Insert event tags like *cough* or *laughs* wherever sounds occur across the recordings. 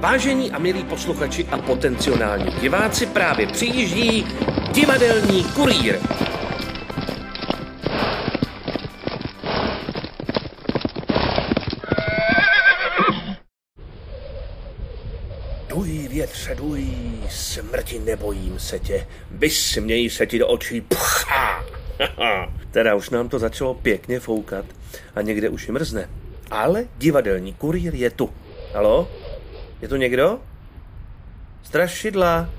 Vážení a milí posluchači a potenciální diváci právě přijíždí divadelní kurýr. Duj, větře, duj, smrti nebojím se tě, vysměj se ti do očí, pchá. teda už nám to začalo pěkně foukat a někde už mrzne. Ale divadelní kurýr je tu. Halo? Je tu někdo? Strašidla.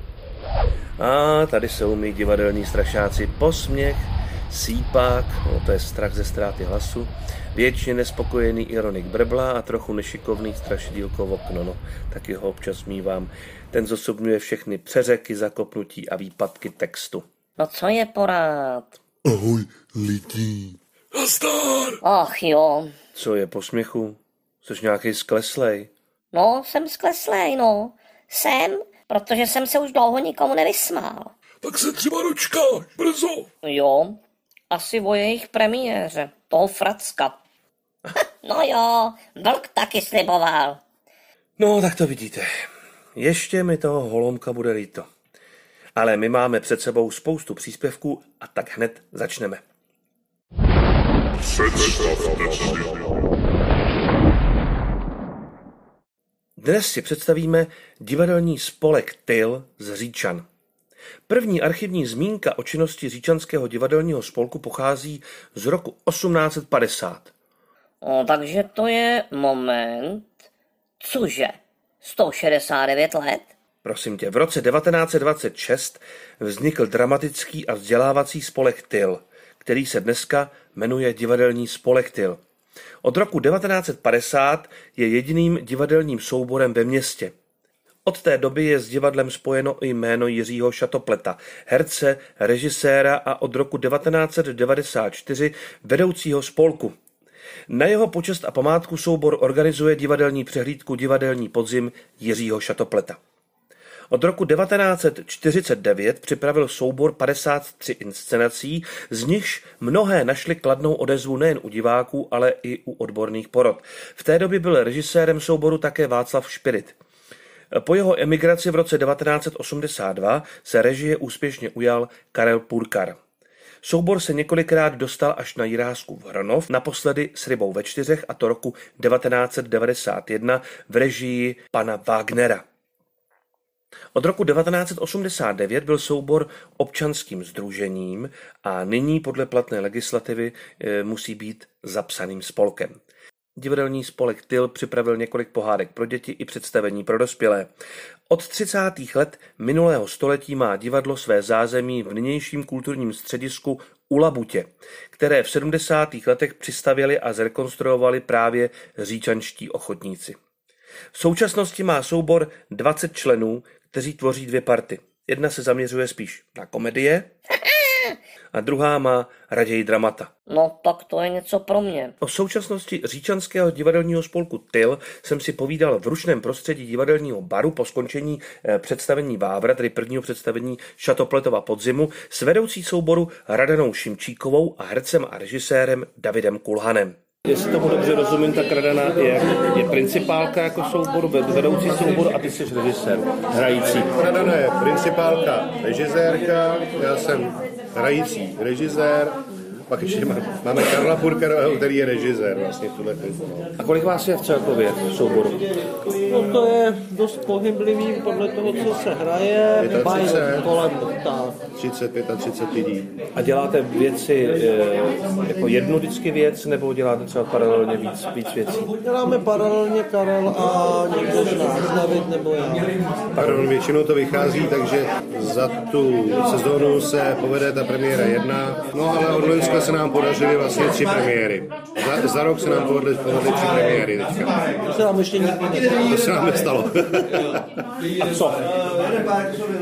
A tady jsou mi divadelní strašáci. Posměch, sípák, no to je strach ze ztráty hlasu, většině nespokojený ironik Brbla a trochu nešikovný strašidílko v okno. No, taky ho občas mívám. Ten zosobňuje všechny přeřeky, zakopnutí a výpadky textu. No co je porád? Ahoj, lidi. Nazdar! Ach jo, Co je posměchu? Jsi nějaký skleslej? No jsem skleslej, no. Jsem, protože jsem se už dlouho nikomu nevysmál. Tak se třeba dočkáš, brzo. Jo, asi o jejich premiéře, toho Fracka. *laughs* no jo, vlk taky sliboval. No, tak to vidíte. Ještě mi toho holomka bude líto. Ale my máme před sebou spoustu příspěvků a tak hned začneme. Představte si. Dnes si představíme divadelní spolek Tyl z Říčan. První archivní zmínka o činnosti Říčanského divadelního spolku pochází z roku 1850. No, takže to je moment, cože, 169 let? Prosím tě, v roce 1926 vznikl dramatický a vzdělávací spolek Tyl, který se dneska jmenuje Divadelní spolek Tyl. Od roku 1950 je jediným divadelním souborem ve městě. Od té doby je s divadlem spojeno i jméno Jiřího Šatopleta, herce, režiséra a od roku 1994 vedoucího spolku. Na jeho počest a památku soubor organizuje divadelní přehlídku Divadelní podzim Jiřího Šatopleta. Od roku 1949 připravil soubor 53 inscenací, z nichž mnohé našly kladnou odezvu nejen u diváků, ale i u odborných porod. V té době byl režisérem souboru také Václav Špirit. Po jeho emigraci v roce 1982 se režie úspěšně ujal Karel Purkar. Soubor se několikrát dostal až na Jirásku v Hronov, naposledy s rybou ve čtyřech a to roku 1991 v režii pana Wagnera. Od roku 1989 byl soubor občanským združením a nyní podle platné legislativy eh, musí být zapsaným spolkem. Divadelní spolek Tyl připravil několik pohádek pro děti i představení pro dospělé. Od 30. let minulého století má divadlo své zázemí v nynějším kulturním středisku u Labutě, které v 70. letech přistavěli a zrekonstruovali právě říčanští ochotníci. V současnosti má soubor 20 členů, kteří tvoří dvě party. Jedna se zaměřuje spíš na komedie *laughs* a druhá má raději dramata. No tak to je něco pro mě. O současnosti Říčanského divadelního spolku Tyl jsem si povídal v rušném prostředí divadelního baru po skončení eh, představení Vávra, tedy prvního představení Šatopletova podzimu, s vedoucí souboru Radanou Šimčíkovou a hercem a režisérem Davidem Kulhanem. Jestli tomu dobře rozumím, tak Radana je, je principálka jako souboru, vedoucí souboru a ty jsi režisér, hrající. Radana je principálka, režisérka, já jsem hrající režisér, pak ještě má- máme Karla Purkarového, který je režisér vlastně v tuhle chvíli. no. A kolik vás je v celkově v souboru? No to je dost pohyblivý podle toho, co se hraje. 35. Mají kolem tak. 30, 35 lidí. A děláte věci eh, jako jednu vždycky věc, nebo děláte třeba paralelně víc, víc věcí? Děláme paralelně Karel a někdo z nás, David nebo já. Pardon, většinou to vychází, takže za tu sezónu se povede ta premiéra jedna, no ale od Loňska se nám podařily vlastně tři premiéry. Za, za rok se nám povedly, povedly tři premiéry teďka. To se nám ještě nikdy nestalo. To se nám nestalo. A co?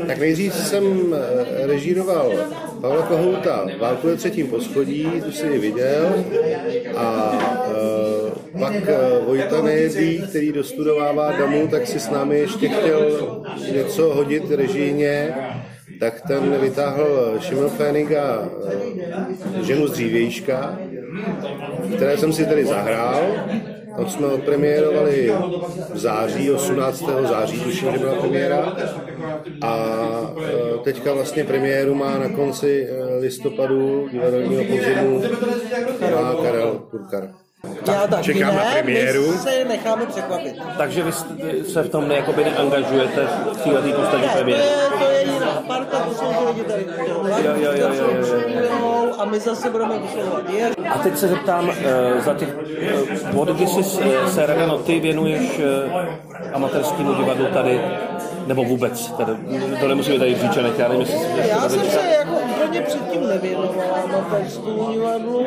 Tak nejdřív jsem eh, režíroval Pavla Kohouta Válku ve třetím poschodí, tu si ji viděl, a uh, pak uh, Vojta Nejedlí, který dostudovává Damu, tak si s námi ještě chtěl něco hodit režijně, tak ten vytáhl Šimel Féniga uh, ženu z dřívějška, které jsem si tedy zahrál Tam jsme odpremiérovali v září, 18. září, tuším, že byla premiéra. A e, teďka vlastně premiéru má na konci e, listopadu divadelního podzimu Karel Kurkar. Já taky čekám ne, na premiéru. my se necháme překvapit. Takže vy se v tom jakoby neangažujete v této podstatě Ne, to premiéry. je, to je jiná parta, to jsou ty lidi tady. Jo, jo, jo, jo. A my zase budeme vyslovovat. Je, A teď se zeptám, eh, za těch, eh, od kdy jsi eh, se Radano, ty věnuješ eh, amatérskému divadlu tady, nebo vůbec, tady, to nemusí být tady Říčanech, já nevím, jestli Já jsem se jako úplně předtím nevěnovala amatérskému divadlu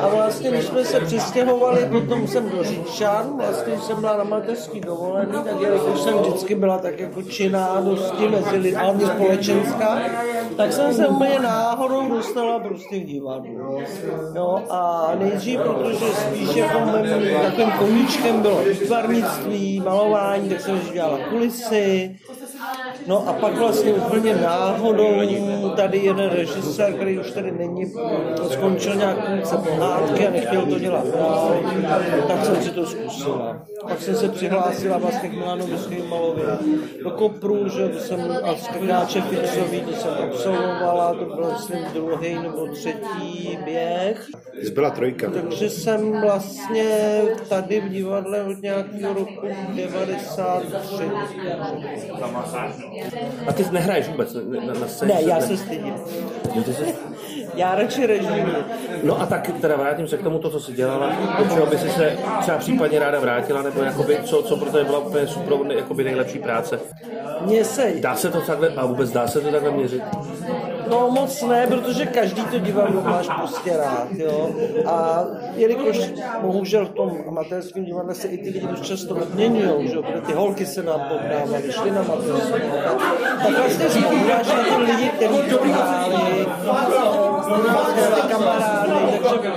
a vlastně, když jsme se přistěhovali potom jsem do Říčan, vlastně jsem byla na mateřský dovolený, tak jelikož jsem vždycky byla tak jako činná dosti mezi lidmi, společenská, tak jsem se úplně náhodou dostala prostě k divadlu. Jo, a nejdřív, protože spíš jako takovým koníčkem bylo výtvarnictví, malování, tak jsem dělala kulisy, No a pak vlastně úplně náhodou tady jeden režisér, který už tady není, skončil nějak funkce pohádky a nechtěl to dělat tak jsem si to zkusila. Pak jsem se přihlásila vlastně k Milanu Vyschýmalovi do Kopru, že to jsem a z Krkáče Fixový, to jsem absolvovala, to byl myslím druhý nebo třetí běh. Jsi byla trojka. Takže jsem vlastně tady v divadle od nějakého roku 93. A ty nehraješ vůbec na, na, na scéně? Ne, já se stydím. Ty jsi... Já radši režíruji. No a tak teda vrátím se k tomu, to, co jsi dělala, do čeho by si se třeba případně ráda vrátila, nebo jakoby, co, co pro tebe byla úplně super, jakoby nejlepší práce. Mně se, Dá se to takhle, a vůbec dá se to takhle měřit? No moc ne, protože každý to divadlo máš prostě rád, jo. A jelikož bohužel v tom amatérském divadle se i ty lidi dost často odměňují, že jo, ty holky se nám povdávaly, šly na amatérské, tak vlastně vzpomínáš na ty lidi, kteří to hráli, kamarády, takže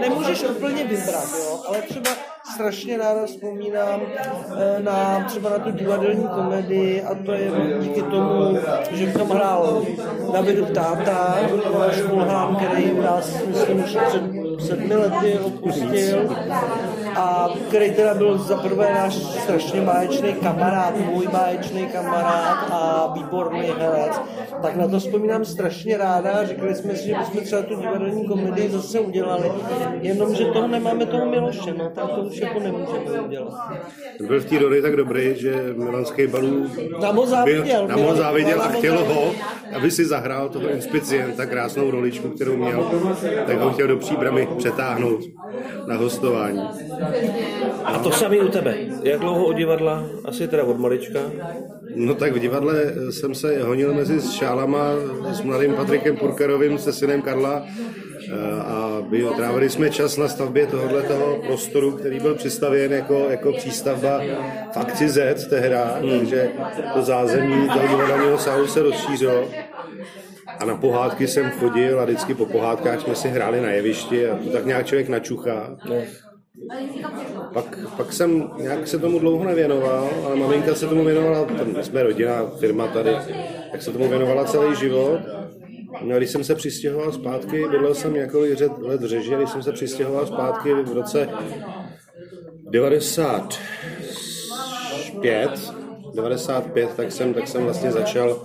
nemůžeš úplně vybrat, jo, ale třeba strašně ráda vzpomínám eh, na třeba na tu divadelní komedii a to je díky tomu, že v tom hrál Davidův táta, Tomáš Kulhán, který nás, myslím, před sedmi lety opustil a který teda byl za prvé náš strašně báječný kamarád, můj báječný kamarád a výborný herec, tak na to vzpomínám strašně ráda a řekli jsme si, že bychom třeba tu divadelní komedii zase udělali, jenomže toho nemáme toho Miloše, no tak to už jako nemůžeme udělat. Byl v té roli tak dobrý, že Milanský balů Tam ho záviděl. Tam ho záviděl a chtěl ho, aby si zahrál toho inspicienta, krásnou roličku, kterou měl, tak ho chtěl do příbramy přetáhnout na hostování. A to samý u tebe. Jak dlouho od divadla? Asi teda od malička. No tak v divadle jsem se honil mezi šálama s mladým Patrikem Purkarovým, se synem Karla eh, a by- trávili jsme čas na stavbě tohohle toho prostoru, který byl přistavěn jako, jako přístavba v akci Z tehda, takže to zázemí toho divadelního sálu se rozšířilo. A na pohádky jsem chodil a vždycky po pohádkách jsme si hráli na jevišti a to tak nějak člověk načuchá. Pak, pak jsem nějak se tomu dlouho nevěnoval, ale maminka se tomu věnovala, tam jsme rodina, firma tady, tak se tomu věnovala celý život. No, když jsem se přistěhoval zpátky, bydlel jsem řet- let v řeži, když jsem se přistěhoval zpátky v roce 95, 95, tak jsem, tak jsem vlastně začal,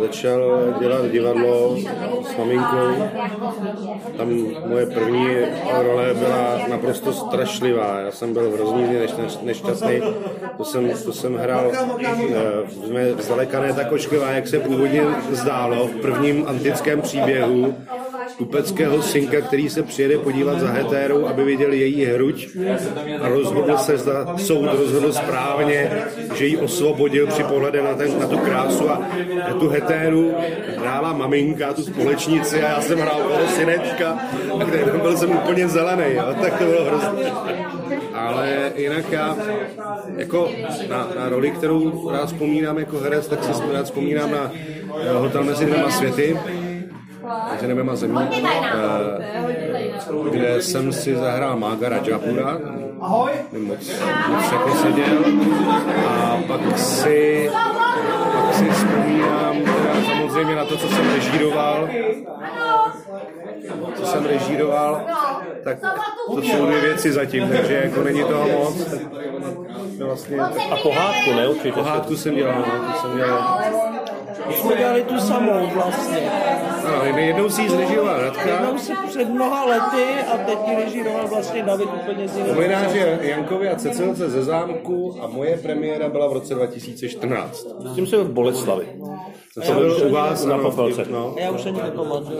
začal dělat divadlo s maminkou. Tam moje první role byla naprosto strašlivá. Já jsem byl hrozný než, než, nešťastný. To jsem, to jsem hrál, eh, zdaleka ne tak ošklivá, jak se původně zdálo v prvním antickém příběhu kupeckého synka, který se přijede podívat za hetérou, aby viděl její hruď a rozhodl se, zda soud rozhodl správně, že ji osvobodil při pohledu na, ten, na tu krásu a tu hetéru. Hrála maminka, tu společnici a já jsem hrál toho synečka, kde byl jsem úplně zelený, jo, tak to bylo hrozné. Ale jinak já jako na, na roli, kterou rád vzpomínám jako herec, tak si rád vzpomínám na eh, Hotel mezi dvěma světy, mezi nebema zemí, eh, kde jsem si zahrál Mága Rajapura, moc, moc jako seděl, a pak si, pak si vzpomínám teda samozřejmě na to, co jsem režíroval, co jsem režíroval, tak to jsou dvě věci zatím, takže jako není toho moc. Tak to vlastně A pohádku, ne? Určitě. pohádku jsem dělal, no, to jsem dělal. Jsme dělali tu samou vlastně. Ano, jednou si ji Radka, Jednou si před mnoha lety a teď ji režíroval vlastně David úplně z jiného. Novináři Jankovi a Cecilce ze zámku a moje premiéra byla v roce 2014. S tím jsem v Boleslavi. To byl u vás na ano, Popelce. No. Já už ani nepamatuju,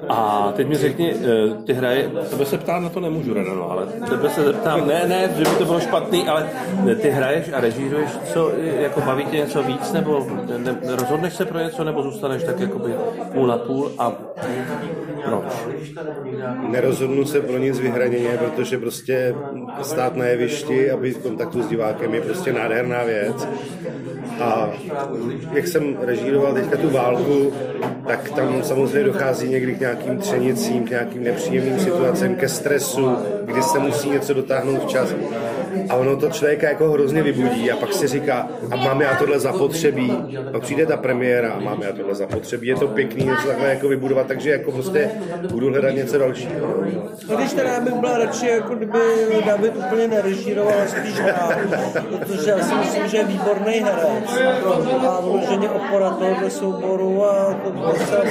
to. A teď mi řekni, eh, ty hraje, tebe se ptám, na to nemůžu, Radano, ale tebe se zeptám, ne, ne, že by to bylo špatný, ale ty hraješ a režíruješ, co, jako baví tě něco víc, nebo ne, rozhodneš se pro něco, nebo zůstaneš tak jakoby půl na půl a proč? Nerozhodnu se pro nic vyhraněně, protože prostě stát na jevišti a být v kontaktu s divákem je prostě nádherná věc. A jak jsem režíroval teďka tu válku, tak tam samozřejmě dochází někdy k nějakým třenicím, k nějakým nepříjemným situacím, ke stresu, kdy se musí něco dotáhnout včas. A ono to člověka jako hrozně vybudí a pak si říká, a mám já tohle zapotřebí, pak přijde ta premiéra a mám já tohle zapotřebí, je to pěkný něco takhle jako vybudovat, takže jako prostě budu hledat něco dalšího. No když teda já bych byl radši, jako kdyby David úplně nerežíroval a spíš hrál, protože já si myslím, že je výborný herec a vloženě opora tohohle souboru a to prostě, aby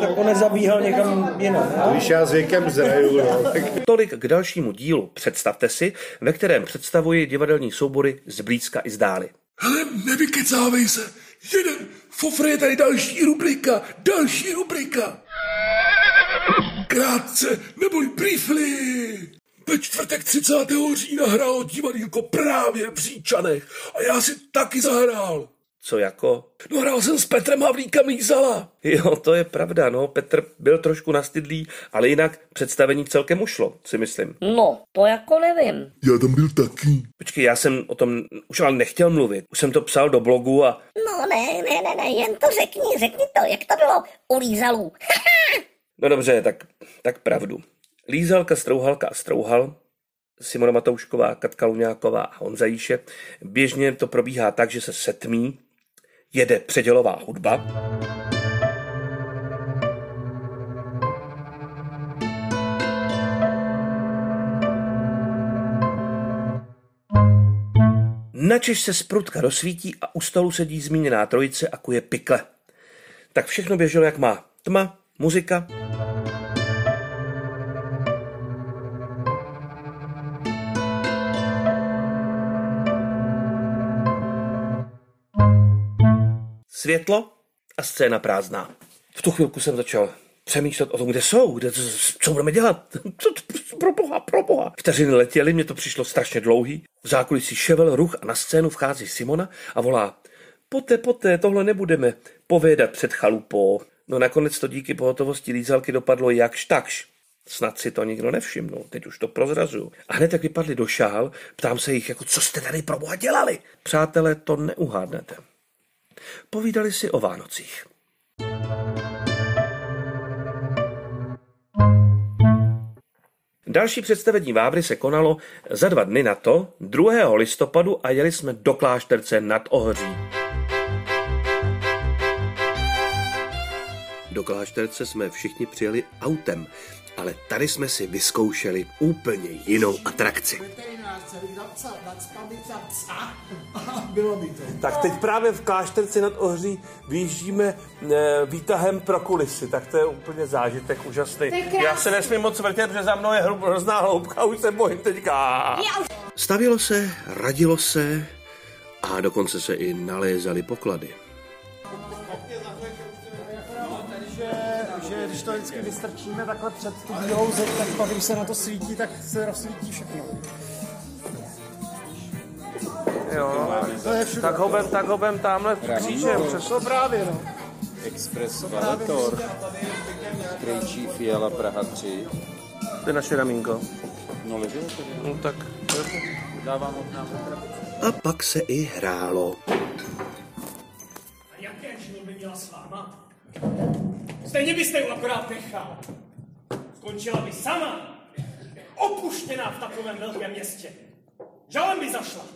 jako nezabíhal někam jinam. Když já s věkem zraju, no, tak Tolik k dalšímu dílu Představte si, ve kterém představuji divadelní soubory zblízka i zdáli. Hele, nevykecávej se. Jeden. Fofr je tady další rubrika. Další rubrika. Krátce, neboli briefly. Ve čtvrtek 30. října hrálo divadýlko právě v Říčanech a já si taky zahrál. Co jako? No hrál jsem s Petrem Havlíkem Mízala. Jo, to je pravda, no. Petr byl trošku nastydlý, ale jinak představení celkem ušlo, si myslím. No, to jako nevím. Já tam byl taky. Počkej, já jsem o tom už ale nechtěl mluvit. Už jsem to psal do blogu a No ne, ne, ne, ne, jen to řekni, řekni to, jak to bylo u lízalů. *laughs* No dobře, tak, tak pravdu. Lízalka, Strouhalka a Strouhal, Simona Matoušková, Katka Luňáková a Honza Jíše. Běžně to probíhá tak, že se setmí, jede předělová hudba, Načež se z prutka rozsvítí a u stolu sedí zmíněná trojice a kuje pikle. Tak všechno běželo jak má. Tma, muzika, světlo a scéna prázdná. V tu chvilku jsem začal přemýšlet o tom, kde jsou, kde, co budeme dělat. *laughs* Pro boha, pro boha. Vteřiny letěly, mně to přišlo strašně dlouhý. V zákulisí ševel ruch a na scénu vchází Simona a volá Poté, poté, tohle nebudeme povědat před chalupou. No nakonec to díky pohotovosti lízalky dopadlo jakž takž. Snad si to nikdo nevšimnul, teď už to prozrazuju. A hned jak vypadli do šál, ptám se jich, jako co jste tady pro boha dělali? Přátelé, to neuhádnete. Povídali si o Vánocích. Další představení Vávry se konalo za dva dny na to, 2. listopadu a jeli jsme do klášterce nad Ohří. Do klášterce jsme všichni přijeli autem, ale tady jsme si vyzkoušeli úplně jinou atrakci. Bylo by to. Tak teď právě v klášterci nad Ohří vyjíždíme e, výtahem pro kulisy, tak to je úplně zážitek úžasný. Já se nesmím moc vrtět, protože za mnou je hrozná hloubka, už se bojím teďka. Stavilo se, radilo se a dokonce se i nalézaly poklady. Když to vždycky vystrčíme takhle před tu bílou zeď, tak pak, když se na to svítí, tak se rozsvítí všechno. Jo, To je všude. tak ho vem, tak ho vem tamhle křížem. Přes... To právě, no. Express Valetor, Krejčí Fiala Praha 3. To je naše ramínko. No leželo tady. No tak. Dávám od nás A pak se i hrálo. Jaké čino by měla s váma? Stejně byste ji akorát nechal. Skončila by sama. Opuštěná v takovém velkém městě. Žalem by zašla.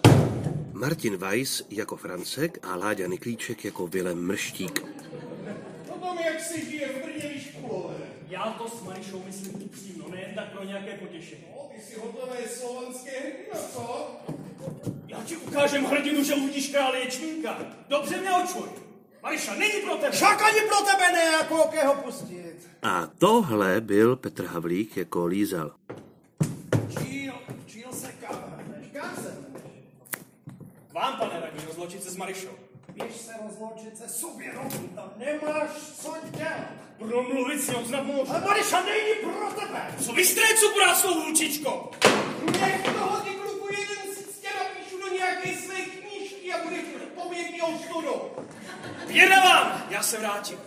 Martin Weiss jako Francek a Láďa Niklíček jako Vilém Mrštík. O tom, jak si žije v Brně, víš, kulové. Já to s Marišou myslím upřímno, nejen tak pro nějaké potěšení. No, ty jsi hotový slovanské hrdina, co? Já ti ukážem hrdinu, že udíš král ječmínka. Dobře mě očuj. Mariša, není pro tebe. Však ani pro tebe ne, jako okého pustit. A tohle byl Petr Havlík jako lízel. Číl, číl se kam? Kam se? K vám, pane radní, rozločit se s Marišou. Běž se rozloučit se sobě, rovný, tam nemáš co dělat. Promluvit si ho snad můžu. Ale Mariša není pro tebe. Co vy strécu svou vůlčičko? Nech toho ty kluku jeden si tě napíšu do nějaké povědný ostudu. Běda vám, já se vrátím.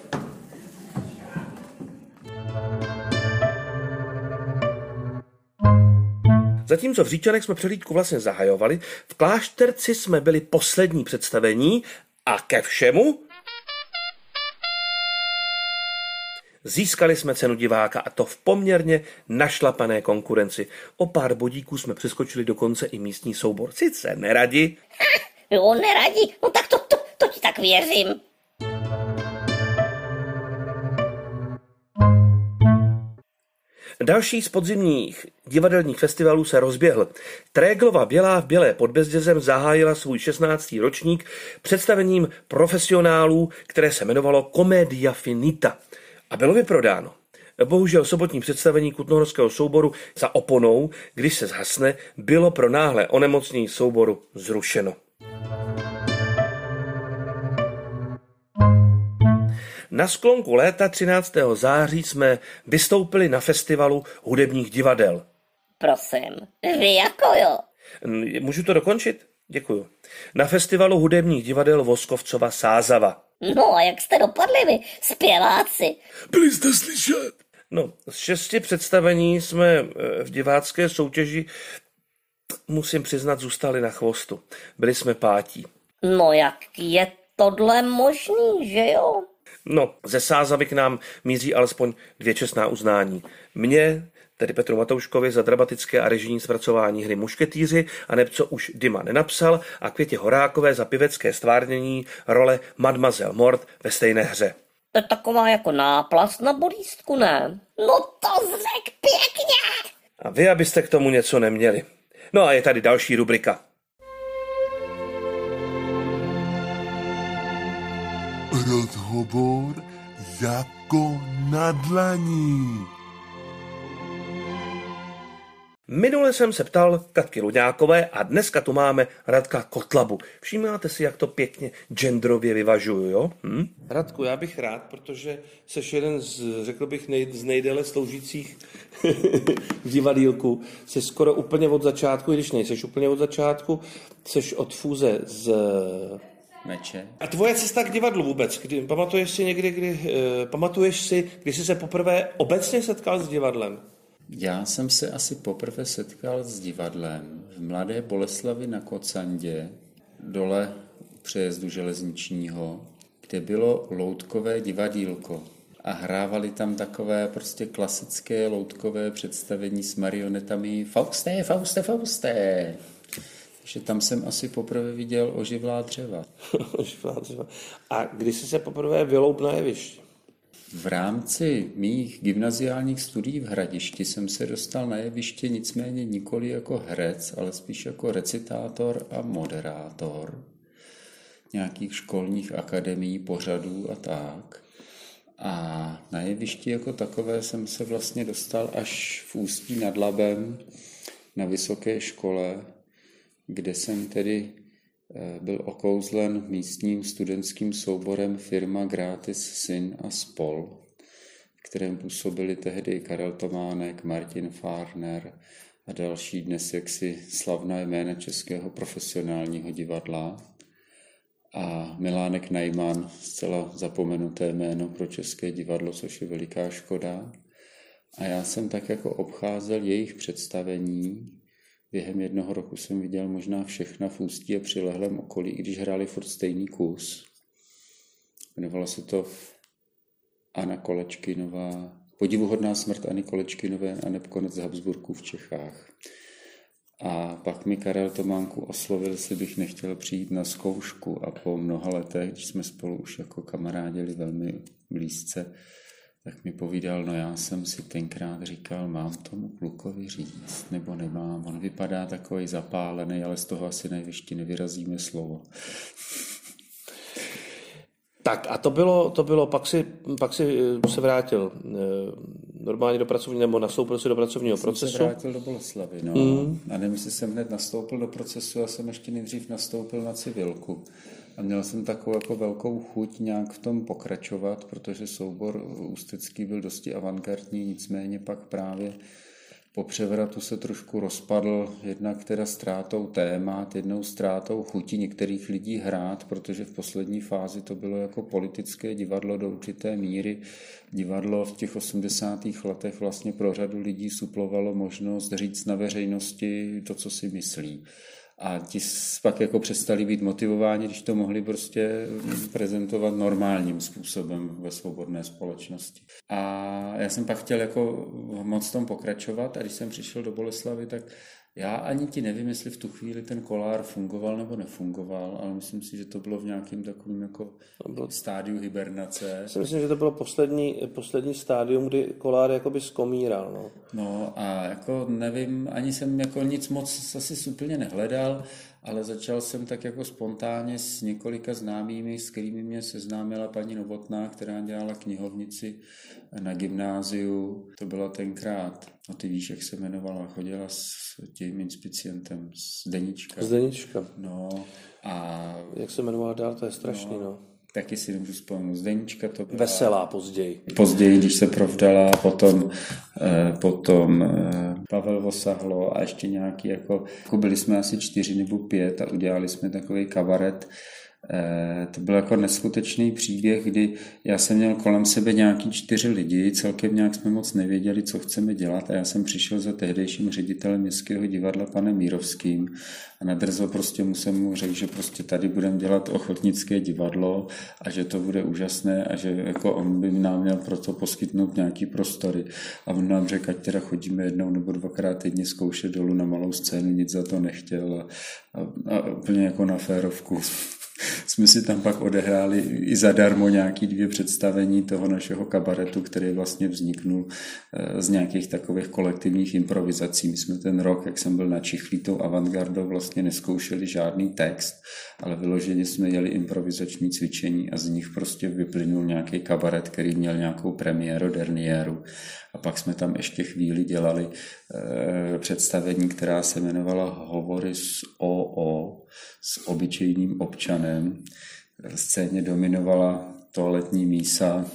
Zatímco v Říčanech jsme přehlídku vlastně zahajovali, v Klášterci jsme byli poslední představení a ke všemu Získali jsme cenu diváka a to v poměrně našlapané konkurenci. O pár bodíků jsme přeskočili dokonce i místní soubor. Sice neradi. Jo, neradi. No tak to, to, to ti tak věřím. Další z podzimních divadelních festivalů se rozběhl. Tréglova Bělá v Bělé pod Bezdězem zahájila svůj 16. ročník představením profesionálů, které se jmenovalo Komedia Finita a bylo vyprodáno. Bohužel sobotní představení kutnohorského souboru za oponou, když se zhasne, bylo pro náhle onemocnění souboru zrušeno. Na sklonku léta 13. září jsme vystoupili na festivalu hudebních divadel. Prosím, vy jako jo. Můžu to dokončit? Děkuju. Na festivalu hudebních divadel Voskovcova Sázava. No a jak jste dopadli vy, zpěváci? Byli jste slyšet? No, z šesti představení jsme eh, v divácké soutěži, musím přiznat, zůstali na chvostu. Byli jsme pátí. No jak je tohle možný, že jo? No, ze Sázavy k nám míří alespoň dvě čestná uznání. Mně, tedy Petru Matouškovi, za dramatické a režijní zpracování hry Mušketýři, a neb co už Dima nenapsal, a Květě Horákové za pěvecké stvárnění role Mademoiselle Mort ve stejné hře. To je taková jako náplast na bolístku, ne? No to zřek pěkně! A vy, abyste k tomu něco neměli. No a je tady další rubrika. Rozhovor jako na dlaní. Minule jsem se ptal Katky Luďákové a dneska tu máme Radka Kotlabu. Všímáte si, jak to pěkně genderově vyvažuju, jo? Hm? Radku, já bych rád, protože jsi jeden z, řekl bych, nej, z nejdéle sloužících *laughs* v divadílku. Jsi skoro úplně od začátku, i když nejseš úplně od začátku, jsi od fůze z Meče. a tvoje cesta k divadlu vůbec, kdy, pamatuješ si někdy, kdy, uh, pamatuješ si, kdy jsi se poprvé obecně setkal s divadlem? Já jsem se asi poprvé setkal s divadlem v Mladé Boleslavi na Kocandě, dole u přejezdu železničního, kde bylo loutkové divadílko. A hrávali tam takové prostě klasické loutkové představení s marionetami Fauste, Fauste, Fauste. Takže tam jsem asi poprvé viděl oživlá dřeva. *laughs* a kdy jsi se poprvé vyloup na jevišti? V rámci mých gymnaziálních studií v Hradišti jsem se dostal na jeviště nicméně nikoli jako herec, ale spíš jako recitátor a moderátor nějakých školních akademií, pořadů a tak. A na jevišti jako takové jsem se vlastně dostal až v Ústí nad Labem na vysoké škole, kde jsem tedy eh, byl okouzlen místním studentským souborem firma Gratis Syn a spol, v kterém působili tehdy Karel Tománek, Martin Farner a další dnes jaksi slavná jména českého profesionálního divadla. A Milánek Najman, zcela zapomenuté jméno pro české divadlo, což je veliká škoda. A já jsem tak jako obcházel jejich představení Během jednoho roku jsem viděl možná všechna v Ústí a přilehlém okolí, i když hráli furt stejný kus. Jmenovalo se to Anna Kolečkinová, podivuhodná smrt Anny Kolečkinové a neb konec Habsburků v Čechách. A pak mi Karel Tománku oslovil, jestli bych nechtěl přijít na zkoušku a po mnoha letech, když jsme spolu už jako kamarádili velmi blízce, tak mi povídal, no já jsem si tenkrát říkal, mám tomu klukovi říct, nebo nemám. On vypadá takový zapálený, ale z toho asi nejvyště nevyrazíme slovo. Tak a to bylo, to bylo pak, si, pak si eh, se vrátil eh, normálně do pracovního, nebo nastoupil si do pracovního jsem procesu. se vrátil do Boleslavy, no. Mm. A nevím, jestli jsem hned nastoupil do procesu, já jsem ještě nejdřív nastoupil na civilku. A měl jsem takovou jako velkou chuť nějak v tom pokračovat, protože soubor ústecký byl dosti avantgardní, nicméně pak právě po převratu se trošku rozpadl, jednak teda ztrátou témat, jednou ztrátou chuti některých lidí hrát, protože v poslední fázi to bylo jako politické divadlo do určité míry. Divadlo v těch 80. letech vlastně pro řadu lidí suplovalo možnost říct na veřejnosti to, co si myslí a ti pak jako přestali být motivováni, když to mohli prostě prezentovat normálním způsobem ve svobodné společnosti. A já jsem pak chtěl jako moc tom pokračovat a když jsem přišel do Boleslavy, tak já ani ti nevím, jestli v tu chvíli ten kolár fungoval nebo nefungoval, ale myslím si, že to bylo v nějakém takovém jako bylo... stádiu hibernace. Si myslím, že to bylo poslední, poslední stádium, kdy kolár jakoby skomíral. No. no a jako nevím, ani jsem jako nic moc asi úplně nehledal, ale začal jsem tak jako spontánně s několika známými, s kterými mě seznámila paní Novotná, která dělala knihovnici na gymnáziu. To byla tenkrát, no ty víš, jak se jmenovala, chodila s tím inspicientem z Denička. Z Denička. No a... Jak se jmenovala dál, to je strašný, no. no taky si nemůžu vzpomenout. Zdeníčka to byla... Veselá později. Později, když se provdala, potom, eh, potom eh, Pavel Vosahlo a ještě nějaký, jako, jako byli jsme asi čtyři nebo pět a udělali jsme takový kabaret, to byl jako neskutečný příběh, kdy já jsem měl kolem sebe nějaký čtyři lidi, celkem nějak jsme moc nevěděli, co chceme dělat a já jsem přišel za tehdejším ředitelem Městského divadla panem Mírovským a nadrzo prostě mu jsem mu řekl, že prostě tady budeme dělat ochotnické divadlo a že to bude úžasné a že jako on by nám měl pro to poskytnout nějaký prostory. A on nám řekl, ať teda chodíme jednou nebo dvakrát týdně zkoušet dolů na malou scénu, nic za to nechtěl a, a, a úplně jako na férovku jsme si tam pak odehráli i zadarmo nějaký dvě představení toho našeho kabaretu, který vlastně vzniknul eh, z nějakých takových kolektivních improvizací. My jsme ten rok, jak jsem byl na Čichlí tou avantgardou, vlastně neskoušeli žádný text, ale vyloženě jsme jeli improvizační cvičení a z nich prostě vyplynul nějaký kabaret, který měl nějakou premiéru, derniéru. A pak jsme tam ještě chvíli dělali e, představení, která se jmenovala Hovory s OO, s obyčejným občanem. V scéně dominovala toaletní mísa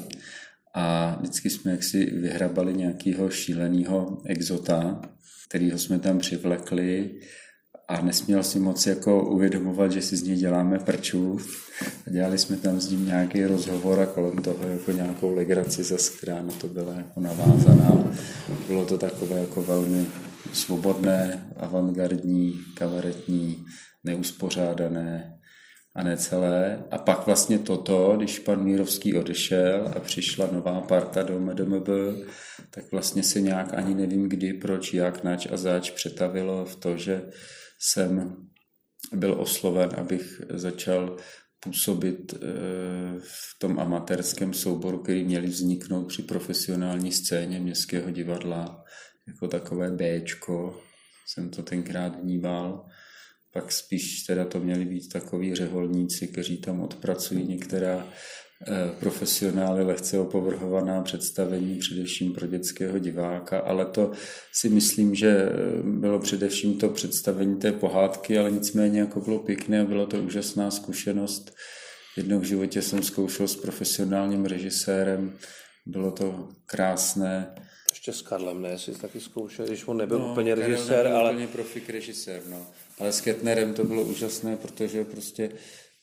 a vždycky jsme jaksi vyhrabali nějakého šíleného exota, kterýho jsme tam přivlekli a nesměl si moc jako uvědomovat, že si z něj děláme prčů. Dělali jsme tam s ním nějaký rozhovor a kolem toho jako nějakou legraci, zase, která na to byla jako navázaná. Bylo to takové jako velmi svobodné, avantgardní, kabaretní, neuspořádané a necelé. A pak vlastně toto, když pan Mírovský odešel a přišla nová parta do MDMB, tak vlastně se nějak ani nevím kdy, proč, jak, nač a zač přetavilo v to, že jsem byl osloven, abych začal působit eh, v tom amatérském souboru, který měli vzniknout při profesionální scéně Městského divadla, jako takové Bčko, jsem to tenkrát vnímal. Pak spíš teda to měli být takový řeholníci, kteří tam odpracují některá profesionály lehce opovrhovaná představení především pro dětského diváka, ale to si myslím, že eh, bylo především to představení té pohádky, ale nicméně jako bylo pěkné a byla to úžasná zkušenost. Jednou v životě jsem zkoušel s profesionálním režisérem, bylo to krásné. Ještě s Karlem, ne? Jsi taky zkoušel, když on nebyl no, úplně režisér, ale... úplně profik režisér, no. Ale s Ketnerem to bylo úžasné, protože prostě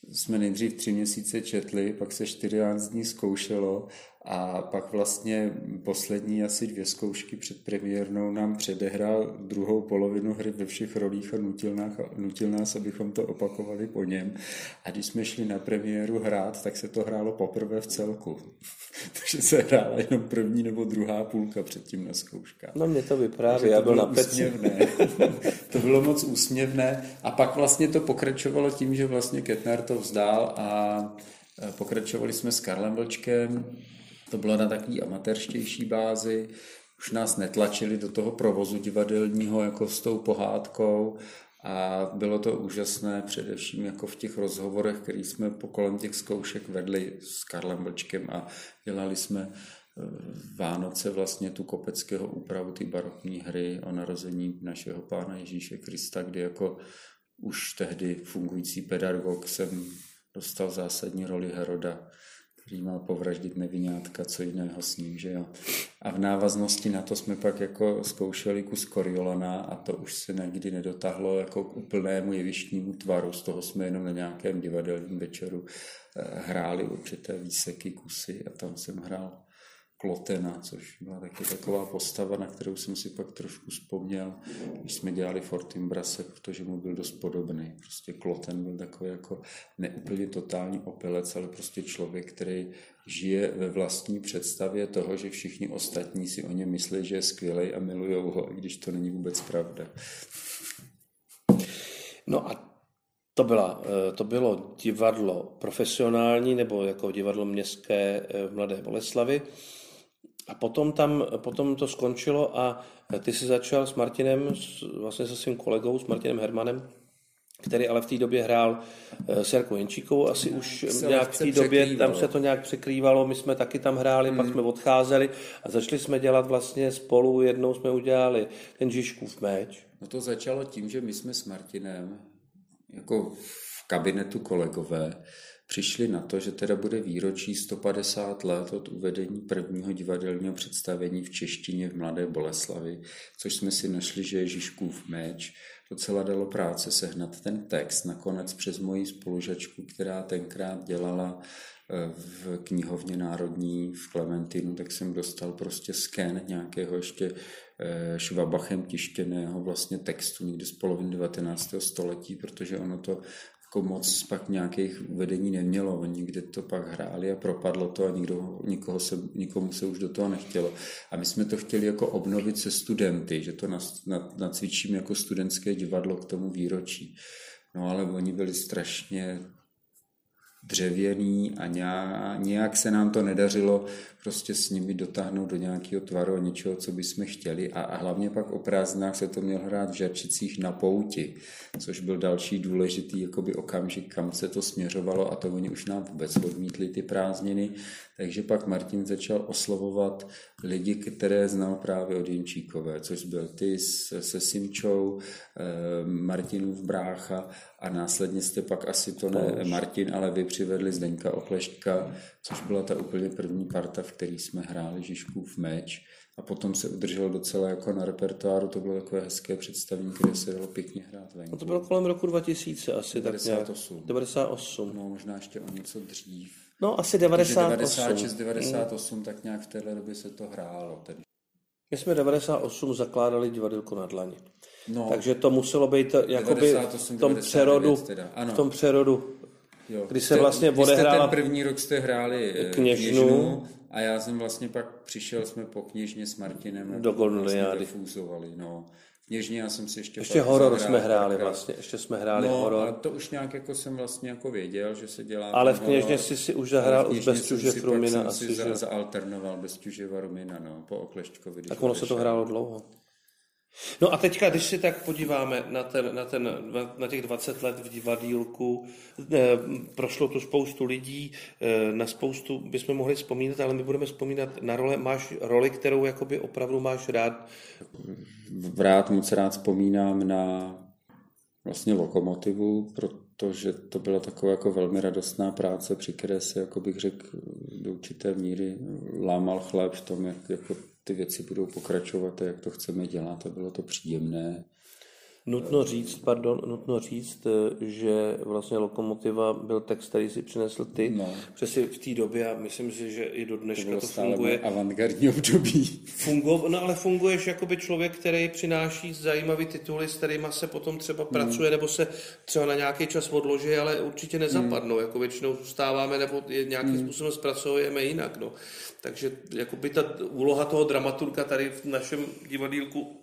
jsme nejdřív tři měsíce četli, pak se 14 dní zkoušelo a pak vlastně poslední asi dvě zkoušky před premiérnou nám předehrál druhou polovinu hry ve všech rolích a nutil nás, nutil nás, abychom to opakovali po něm. A když jsme šli na premiéru hrát, tak se to hrálo poprvé v celku. *laughs* Takže se hrála jenom první nebo druhá půlka předtím na zkouškách. No mě to vypráví, já byl na peci. *laughs* to bylo moc úsměvné. A pak vlastně to pokračovalo tím, že vlastně Ketner to vzdál a pokračovali jsme s Karlem Vlčkem, To bylo na takový amatérštější bázi, už nás netlačili do toho provozu divadelního jako s tou pohádkou a bylo to úžasné, především jako v těch rozhovorech, který jsme po kolem těch zkoušek vedli s Karlem Vlčkem a dělali jsme eh, Vánoce vlastně tu kopeckého úpravu, ty barokní hry o narození našeho pána Ježíše Krista, kdy jako už tehdy fungující pedagog jsem dostal zásadní roli Heroda který mal povraždit nevinátka, co jiného s ním, že jo. A v návaznosti na to jsme pak jako zkoušeli kus Coriolana a to už se nikdy nedotáhlo jako k úplnému jevištnímu tvaru, z toho jsme jenom na nějakém divadelním večeru eh, hráli určité výseky, kusy a tam jsem hrál Klotena, což byla taky taková postava, na kterou jsem si pak trošku vzpomněl, když jsme dělali Fortinbrase, protože mu byl dost podobný. Prostě Kloten byl takový jako neúplně totální opilec, ale prostě člověk, který žije ve vlastní představě toho, že všichni ostatní si o něm myslí, že je skvělý a milujou ho, i když to není vůbec pravda. No a to, byla, eh, to bylo divadlo profesionální nebo jako divadlo městské eh, v Mladé Boleslavi. A potom, tam, potom to skončilo a ty si začal s Martinem, vlastně se svým kolegou, s Martinem Hermanem, který ale v té době hrál eh, s Jarkou Jenčíkou, asi už se nějak v té době, tam se to nějak překrývalo, my jsme taky tam hráli, hmm. pak jsme odcházeli a začali jsme dělat vlastně spolu, jednou jsme udělali ten Žižkův meč. No to začalo tím, že my jsme s Martinem jako v kabinetu kolegové přišli na to, že teda bude výročí 150 let od uvedení prvního divadelního představení v češtině v Mladé Boleslavi, což jsme si našli, že je Žižkův meč. Docela dalo práce sehnat ten text, nakonec přes moji spolužačku, která tenkrát dělala eh, v knihovně národní v Klementinu, tak jsem dostal prostě sken nějakého ještě eh, švabachem tištěného vlastně textu někdy z poloviny 19. století, protože ono to jako moc pak nějakých uvedení nemělo. Oni někde to pak hráli a propadlo to a nikdo, nikoho se, nikomu se už do toho nechtělo. A my jsme to chtěli jako obnovit se studenty, že to nacvičíme jako studentské divadlo k tomu výročí. No ale oni byli strašně dřevěný a nějak se nám to nedařilo prostě s nimi dotáhnout do nějakého tvaru a něčeho, co bychom chtěli. A, a hlavně pak o prázdninách se to měl hrát v Žerčicích na pouti, což byl další důležitý jakoby okamžik, kam se to směřovalo a to oni už nám vůbec odmítli ty prázdniny. Takže pak Martin začal oslovovat lidi, které znal právě od Jenčíkové, což byl ty se Simčou, eh, Martinův brácha a následně jste pak asi to ne Martin, ale vy přivedli Zdeňka Oklešťka, což byla ta úplně první parta, v který jsme hráli Žižkův meč a potom se udržel docela jako na repertoáru, to bylo takové hezké představení, kde se dalo pěkně hrát venku. No to bylo kolem roku 2000 asi. 98. Tak 98. No možná ještě o něco dřív. No asi 98. 96, 98, mm. tak nějak v téhle době se to hrálo. Tedy. My jsme 98 zakládali divadelku na dlani. No, Takže to muselo být jakoby 98, v tom přerodu, teda. Ano. v tom přerodu Jo. Kdy se vlastně odehrála... ten první rok jste hráli eh, kněžnu, kněžnu a já jsem vlastně pak přišel, jsme po kněžně s Martinem do Golnoliády. Vlastně no. Kněžně já jsem si ještě... Ještě horor jsme hráli krát. vlastně, ještě jsme hráli no, horor. ale to už nějak jako jsem vlastně jako věděl, že se dělá... Ale v kněžně jsi si už zahrál už bez Tuže Rumina asi, si že... zaalternoval bez Tuževa Rumina, no, po Oklešťkovi. Tak ono se to hrálo dlouho. No a teďka, když si tak podíváme na, ten, na, ten, na těch 20 let v divadílku, eh, prošlo tu spoustu lidí, eh, na spoustu bychom mohli vzpomínat, ale my budeme vzpomínat na role, máš roli, kterou jakoby opravdu máš rád. Rád, moc rád vzpomínám na vlastně lokomotivu, protože to byla taková jako velmi radostná práce, při které se, jako bych řekl, do určité míry lámal chléb v tom, jak jako ty věci budou pokračovat a jak to chceme dělat a bylo to příjemné. Nutno říct, pardon, nutno říct, že vlastně Lokomotiva byl text, který si přinesl ty. No. Přesně v té době a myslím si, že i do dneška to, to funguje. avantgardní období. Fungo, no ale funguješ jako by člověk, který přináší zajímavý tituly, s kterými se potom třeba hmm. pracuje, nebo se třeba na nějaký čas odloží, ale určitě nezapadnou. Hmm. Jako většinou zůstáváme nebo nějakým hmm. způsobem zpracujeme jinak. No. Takže jakoby ta úloha toho dramaturga tady v našem divadílku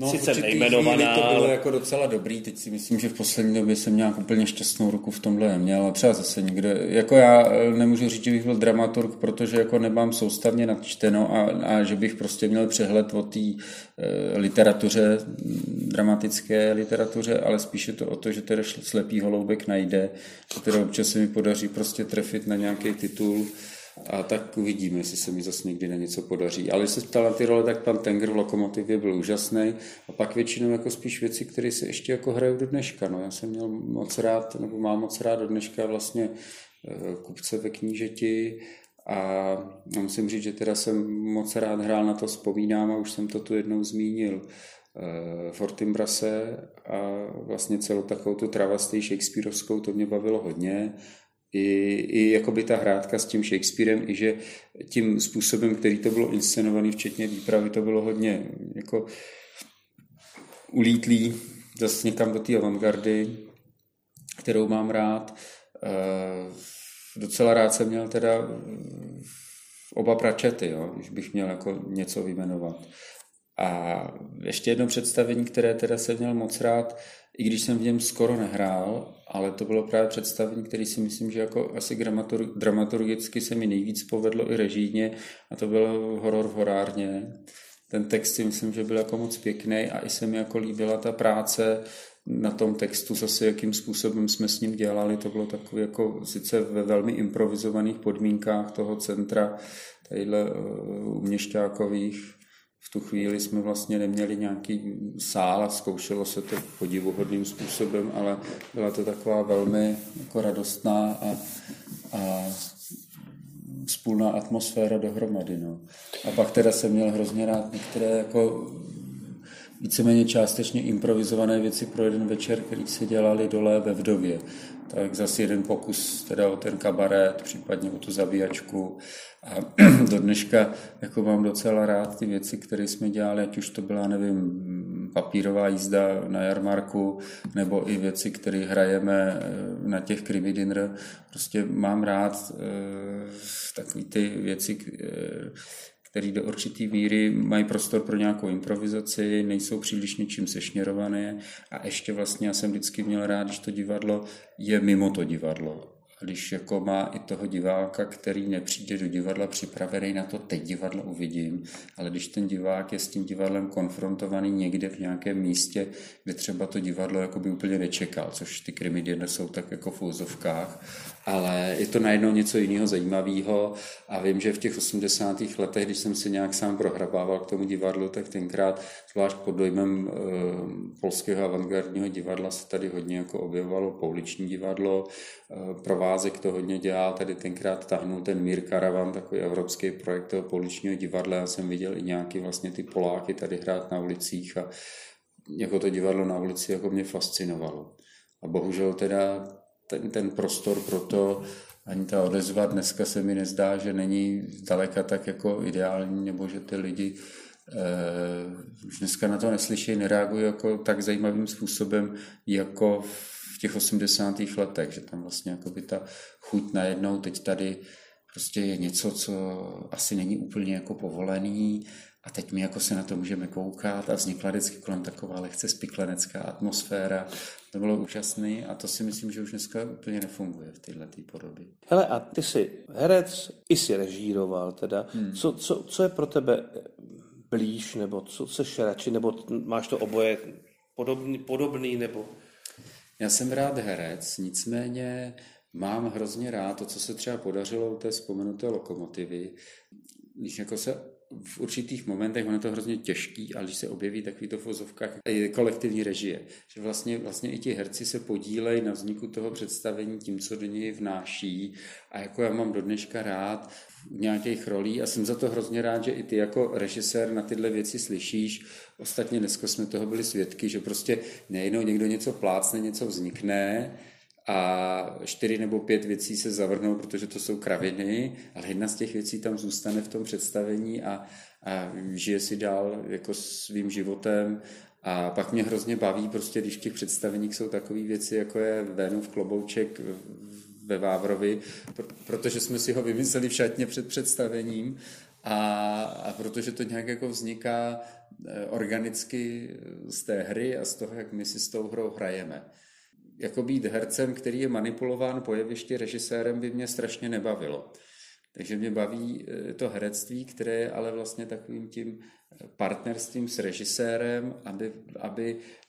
No, sice v nejmenovaná. to bylo jako docela dobrý, teď si myslím, že v poslední době jsem nějak úplně šťastnou ruku v tomhle neměl a třeba zase někde, jako já eh, nemůžu říct, že bych byl dramaturg, protože jako nemám soustavně načteno a, a že bych prostě měl přehled o té e, literatuře, dramatické literatuře, ale spíše to o to, že teda slepý holoubek najde, teda občas se mi podaří prostě trefit na nějaký titul, a tak uvidíme, jestli se mi zase někdy na něco podaří. Ale když se ptal na ty role, tak pan Tenger v Lokomotivě byl úžasný. A pak většinou jako spíš věci, které se ještě jako hrajou do dneška. No, já jsem měl moc rád, nebo mám moc rád do dneška vlastně eh, kupce ve knížeti a musím říct, že teda jsem moc rád hrál na to, vzpomínám a už jsem to tu jednou zmínil. Eh, Fortinbrase a vlastně celou takovou tu travastii Shakespeareovskou, to mě bavilo hodně i, i jakoby ta hrádka s tím Shakespearem, i že tím způsobem, který to bylo inscenovaný, včetně výpravy, to bylo hodně jako ulítlý zase někam do té avantgardy, kterou mám rád. E, docela rád jsem měl teda oba pračety, jo, když bych měl jako něco vyjmenovat. A ještě jedno představení, které teda jsem měl moc rád, i když jsem v něm skoro nehrál, ale to bylo právě představení, který si myslím, že jako asi dramatur, dramaturgicky se mi nejvíc povedlo i režijně a to bylo horor v horárně. Ten text si myslím, že byl jako moc pěkný a i se mi jako líbila ta práce na tom textu, zase jakým způsobem jsme s ním dělali, to bylo takové jako sice ve velmi improvizovaných podmínkách toho centra, tadyhle uh, u Měšťákových, v tu chvíli jsme vlastně neměli nějaký sál a zkoušelo se to podivuhodným způsobem, ale byla to taková velmi jako radostná a, a spolná atmosféra dohromady. No. A pak teda jsem měl hrozně rád některé jako víceméně částečně improvizované věci pro jeden večer, který se dělali dole ve Vdově. Tak zase jeden pokus teda o ten kabaret, případně o tu zabíjačku. A *clears throat* do dneška jako mám docela rád ty věci, které jsme dělali, ať už to byla, nevím, papírová jízda na jarmarku, nebo i věci, které hrajeme eh, na těch krimi dinner. Prostě mám rád e, takové ty věci, e, které do určitý míry mají prostor pro nějakou improvizaci, nejsou příliš ničím sešněrované a ještě vlastně já jsem vždycky měl rád, když to divadlo je mimo to divadlo když jako má i toho diváka, který nepřijde do divadla připravený na to, teď divadlo uvidím, ale když ten divák je s tím divadlem konfrontovaný někde v nějakém místě, kde třeba to divadlo jako by úplně nečekal, což ty krimidy jsou tak jako v úzovkách, ale je to najednou něco jiného zajímavého a vím, že v těch 80. letech, když jsem si nějak sám prohrabával k tomu divadlu, tak tenkrát, zvlášť pod dojmem e, polského avantgardního divadla, se tady hodně jako objevovalo pouliční divadlo, provázek to hodně dělal, tady tenkrát tahnul ten Mír Karavan, takový evropský projekt toho pouličního divadla, já jsem viděl i nějaký vlastně ty Poláky tady hrát na ulicích a jako to divadlo na ulici jako mě fascinovalo. A bohužel teda ten, ten prostor pro to, ani ta odezva dneska se mi nezdá, že není zdaleka tak jako ideální, nebo že ty lidi eh, už dneska na to neslyší, nereagují jako tak zajímavým způsobem, jako v těch 80. letech, že tam vlastně jako by ta chuť najednou teď tady prostě je něco, co asi není úplně jako povolený a teď my jako se na to můžeme koukat a vznikla vždycky kolem taková lehce spiklenecká atmosféra. To bylo úžasné a to si myslím, že už dneska úplně nefunguje v této tý podobě. Hele, a ty jsi herec, i si režíroval teda. Hmm. Co, co, co je pro tebe blíž, nebo co seš radši, nebo máš to oboje podobný, podobný nebo... Já jsem rád herec, nicméně mám hrozně rád to, co se třeba podařilo u té vzpomenuté lokomotivy, když jako se v určitých momentech ono je to hrozně těžký, ale když se objeví takovýto v vozovkách kolektivní režie, že vlastně, vlastně i ti herci se podílejí na vzniku toho představení tím, co do něj vnáší. A jako já mám do dneška rád nějakých rolí a jsem za to hrozně rád, že i ty jako režisér na tyhle věci slyšíš. Ostatně dneska jsme toho byli svědky, že prostě nejednou někdo něco plácne, něco vznikne a čtyři nebo pět věcí se zavrhnou, protože to jsou kraviny, ale jedna z těch věcí tam zůstane v tom představení a, a žije si dál jako svým životem a pak mě hrozně baví, prostě, když v těch představeních jsou takové věci, jako je Vénův klobouček ve Vávrovi, protože jsme si ho vymysleli v šatně před představením A, a protože to nějak jako vzniká eh, organicky z té hry a z toho, jak my si s tou hrou hrajeme. Jako být hercem, který je manipulován po jevišti režisérem, by mě strašně nebavilo. Takže mě baví eh, to herectví, které je ale vlastně takovým tím partnerstvím s režisérem, aby, aby Eh,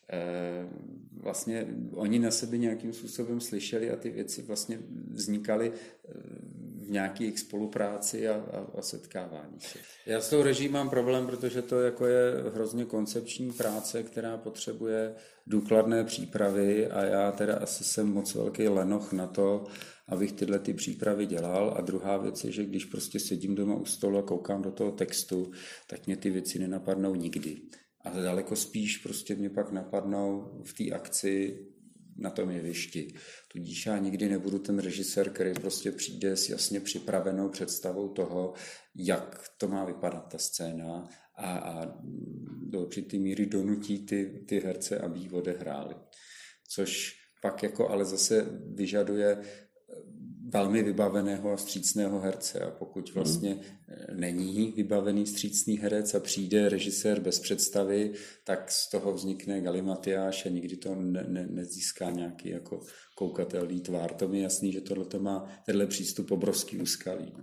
vlastně oni na sebe nějakým způsobem slyšeli a ty věci vlastně vznikaly eh, v nějaké spolupráci a, a, a setkávání se. Já s tou reží mám problém, protože to jako je hrozně koncepční práce, která potřebuje důkladné přípravy a já teda asi jsem moc velký lenoch na to, abych tyhle ty přípravy dělal. A druhá věc je, že když prostě sedím doma u stolu a koukám do toho textu, tak mě ty věci nenapadnou nikdy ale daleko spíš prostě mě pak napadnou v té akci na tom jevišti. Tudíž já nikdy nebudu ten režisér, který prostě přijde s jasně připravenou představou toho, jak to má vypadat ta scéna a, a do určitý míry donutí ty, ty herce, aby ji odehráli. Což pak jako ale zase vyžaduje velmi vybaveného a střícného herce. A pokud vlastně hmm. není vybavený střícný herec a přijde režisér bez představy, tak z toho vznikne galimatiáš a nikdy to ne, ne, nezíská nějaký jako koukatelný tvár. To mi je jasný, že tohle má tenhle přístup obrovský úskalý.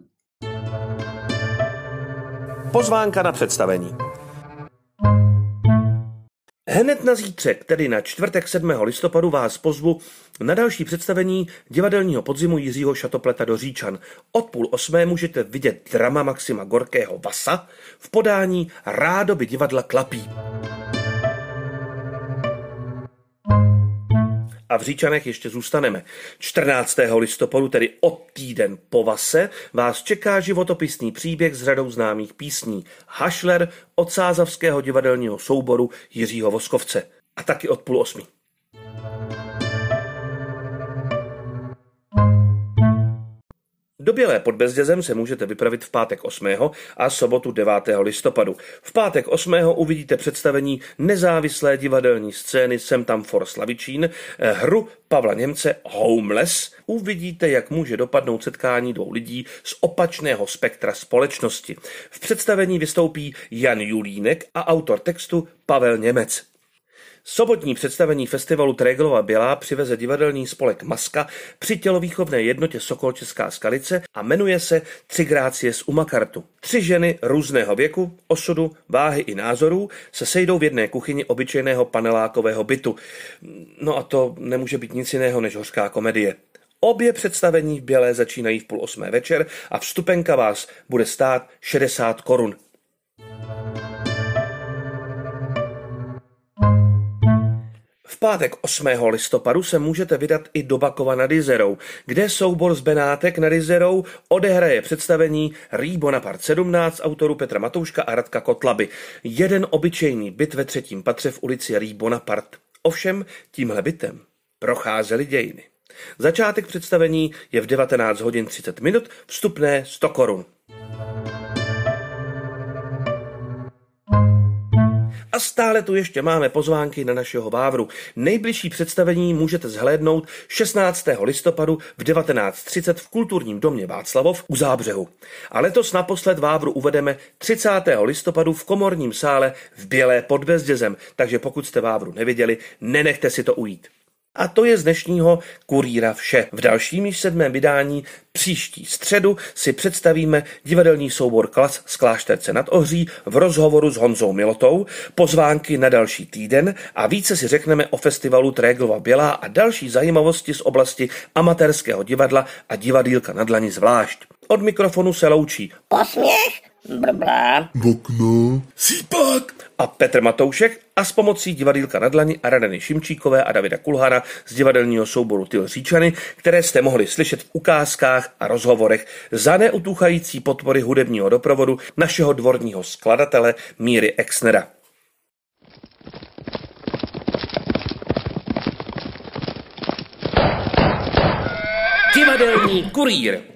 Pozvánka na představení. Hned na zítřek, tedy na čtvrtek 7. listopadu, vás pozvu na další představení divadelního podzimu Jiřího Šatopleta do Říčan. Od půl osmé můžete vidět drama Maxima Gorkého Vasa v podání Rádoby divadla Klapí. A v Říčanech ještě zůstaneme. 14. listopadu, tedy od týden po Vase, vás čeká životopisný příběh s řadou známých písní. Hašler od sázavského divadelního souboru Jiřího Voskovce. A taky od půl osmi. Do Bělé pod Bezdězem se můžete vypravit v pátek 8. a sobotu 9. listopadu. V pátek 8. uvidíte představení nezávislé divadelní scény Sem tam for Slavičín, eh, hru Pavla Němce Homeless. Uvidíte, jak může dopadnout setkání dvou lidí z opačného spektra společnosti. V představení vystoupí Jan Julínek a autor textu Pavel Němec. Sobotní představení festivalu Tréglova Bělá přiveze divadelní spolek Maska při tělovýchovné jednotě Sokol Česká Skalice a jmenuje se Tři grácie z Umakartu. Tři ženy různého věku, osudu, váhy i názorů se sejdou v jedné kuchyni obyčejného panelákového bytu. No a to nemůže být nic jiného než hořká komedie. Obě představení v Bělé začínají v půl osmé večer a vstupenka vás bude stát 60 korun. V pátek 8. listopadu se můžete vydat i do Bakova nad Izerou, kde soubor z Benátek nad Izerou odehraje představení Rý Bonaparte 17 autorů Petra Matouška a Radka Kotlaby. Jeden obyčejný byt ve třetím patře v ulici Rý Bonaparte. Ovšem tímhle bytem procházely dějiny. Začátek představení je v 19 hodin 30 minut, vstupné 100 korun. A stále tu ještě máme pozvánky na našeho Vávru. Nejbližší představení můžete zhlédnout 16. listopadu v 19.30 v kulturním domě Václavov u Zábřehu. A letos naposled Vávru uvedeme 30. listopadu v komorním sále v Bělé pod Bezdězem, takže pokud jste Vávru neviděli, nenechte si to ujít. A to je z dnešního kurýra vše. V dalším již sedmém vydání příští středu si představíme divadelní soubor Klas z Klášterce nad Ohří v rozhovoru s Honzou Milotou, pozvánky na další týden a více si řekneme o festivalu Tréglova Bělá a další zajímavosti z oblasti amatérského divadla a divadýlka na dlani zvlášť. Od mikrofonu se loučí Posměch, brblá, Okno. Sípak. a Petr Matoušek a s pomocí divadýlka na dlani a Radany Šimčíkové a Davida Kulhara z divadelního souboru Tyl Říčany, které jste mohli slyšet v ukázkách a rozhovorech za neutuchající podpory hudebního doprovodu našeho dvorního skladatele Míry Exnera. Divadelní kurýr.